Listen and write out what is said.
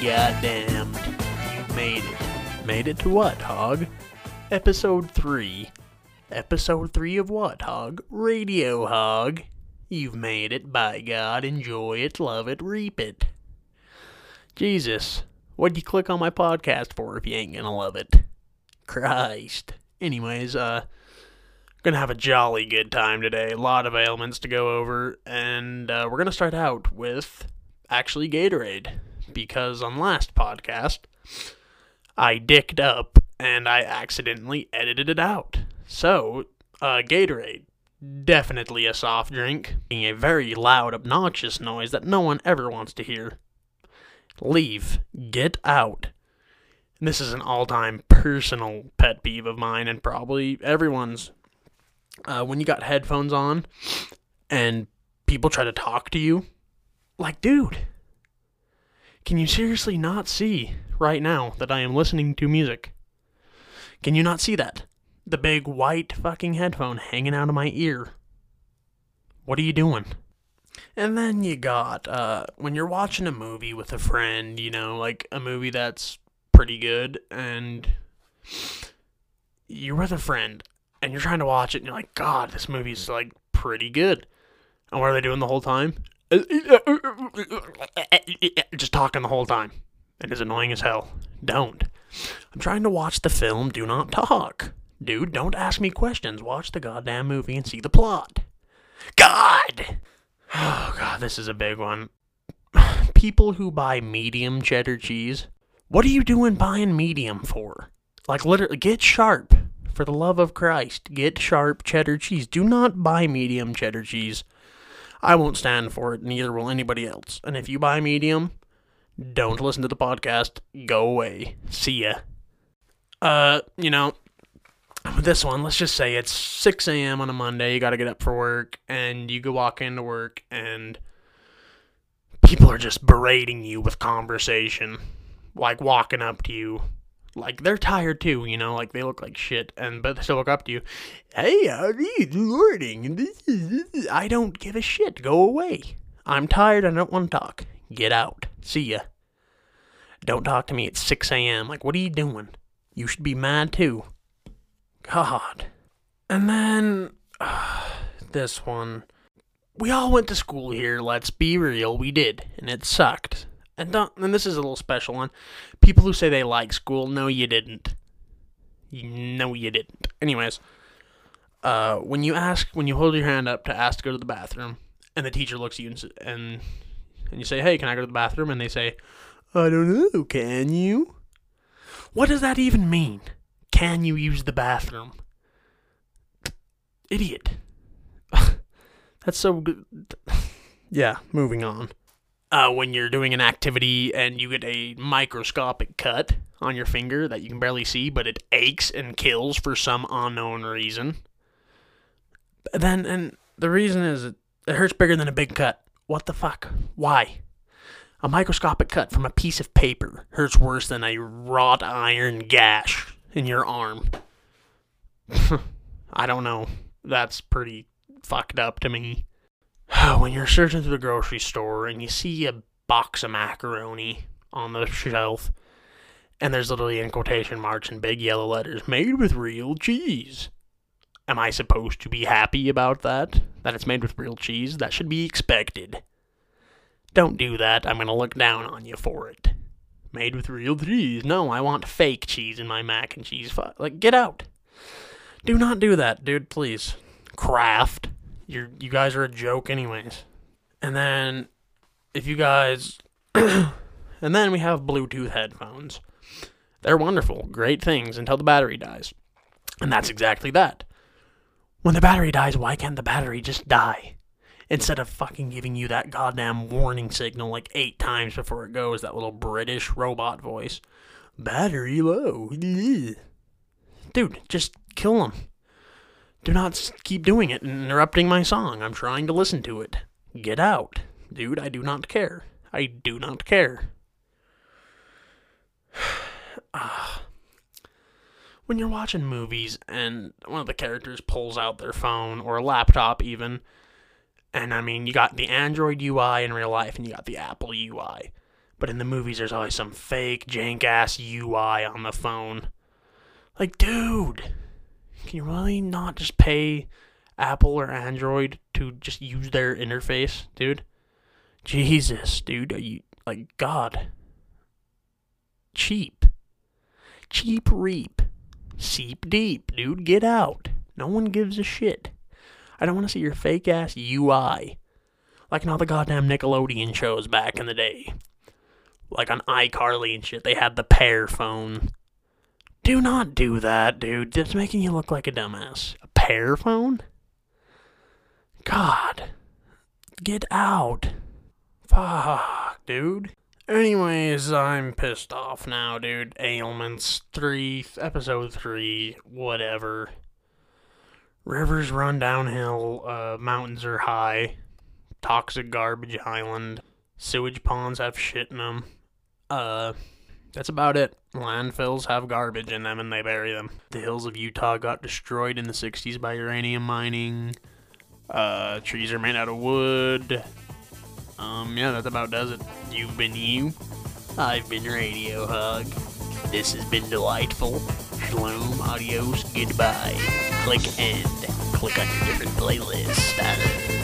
goddamned. You made it. Made it to what, Hog? Episode 3. Episode 3 of what, Hog? Radio Hog. You've made it, by God. Enjoy it, love it, reap it. Jesus, what'd you click on my podcast for if you ain't gonna love it? Christ. Anyways, uh, gonna have a jolly good time today. A lot of ailments to go over, and uh, we're gonna start out with actually Gatorade because on last podcast I dicked up and I accidentally edited it out. So, uh, Gatorade, definitely a soft drink, being a very loud, obnoxious noise that no one ever wants to hear. Leave. Get out. This is an all time personal pet peeve of mine and probably everyone's. Uh, when you got headphones on and people try to talk to you, like, dude, can you seriously not see right now that I am listening to music? Can you not see that? The big white fucking headphone hanging out of my ear. What are you doing? And then you got, uh, when you're watching a movie with a friend, you know, like a movie that's pretty good, and you're with a friend, and you're trying to watch it, and you're like, God, this movie's like pretty good. And what are they doing the whole time? Just talking the whole time. It is annoying as hell. Don't. I'm trying to watch the film. Do not talk. Dude, don't ask me questions. Watch the goddamn movie and see the plot. God! Oh, God, this is a big one. People who buy medium cheddar cheese, what are you doing buying medium for? Like, literally, get sharp. For the love of Christ, get sharp cheddar cheese. Do not buy medium cheddar cheese. I won't stand for it, neither will anybody else. And if you buy medium, don't listen to the podcast. Go away. See ya. Uh, you know, with this one, let's just say it's 6 a.m. on a Monday. You got to get up for work, and you go walk into work, and people are just berating you with conversation, like walking up to you. Like they're tired too, you know, like they look like shit, and but they still look up to you. Hey, how are you? Good morning. This is, this is, I don't give a shit. Go away. I'm tired. I don't want to talk. Get out. See ya. Don't talk to me at 6 a.m. Like, what are you doing? You should be mad too. God. And then uh, this one. We all went to school here, let's be real, we did, and it sucked. And don't, and this is a little special one. People who say they like school, no you didn't. No you didn't. Anyways, uh, when you ask, when you hold your hand up to ask to go to the bathroom, and the teacher looks at you and, and and you say, "Hey, can I go to the bathroom?" and they say, "I don't know, can you?" What does that even mean? Can you use the bathroom? Idiot. That's so good. Yeah, moving on. Uh, when you're doing an activity and you get a microscopic cut on your finger that you can barely see, but it aches and kills for some unknown reason. Then, and the reason is it, it hurts bigger than a big cut. What the fuck? Why? A microscopic cut from a piece of paper hurts worse than a wrought iron gash in your arm. I don't know. That's pretty fucked up to me. when you're searching through the grocery store and you see a box of macaroni on the shelf, and there's literally in quotation marks in big yellow letters, made with real cheese. Am I supposed to be happy about that? That it's made with real cheese? That should be expected. Don't do that. I'm gonna look down on you for it. Made with real cheese. No, I want fake cheese in my mac and cheese. Like, get out. Do not do that, dude, please. Kraft. You're, you guys are a joke, anyways. And then, if you guys. and then we have Bluetooth headphones. They're wonderful, great things until the battery dies. And that's exactly that. When the battery dies, why can't the battery just die? Instead of fucking giving you that goddamn warning signal like eight times before it goes, that little British robot voice. Battery low. Dude, just kill him. Do not keep doing it and interrupting my song. I'm trying to listen to it. Get out. Dude, I do not care. I do not care. Ah. when you're watching movies and one of the characters pulls out their phone or a laptop even and i mean you got the android ui in real life and you got the apple ui But in the movies, there's always some fake jank ass UI on the phone. Like, dude, can you really not just pay Apple or Android to just use their interface, dude? Jesus, dude, are you like God? Cheap, cheap reap, seep deep, dude. Get out. No one gives a shit. I don't want to see your fake ass UI, like in all the goddamn Nickelodeon shows back in the day, like on iCarly and shit. They had the pear phone. Do not do that, dude. That's making you look like a dumbass. A pear phone? God. Get out. Fuck, dude. Anyways, I'm pissed off now, dude. Ailments 3, episode 3, whatever. Rivers run downhill, uh, mountains are high, toxic garbage island, sewage ponds have shit in them. Uh, that's about it. Landfills have garbage in them and they bury them. The hills of Utah got destroyed in the 60s by uranium mining. Uh, trees are made out of wood. Um, yeah, that about does it. You've been you. I've been Radio Hog. This has been delightful. Shalom, adios, goodbye. Click end. Click on your different playlist.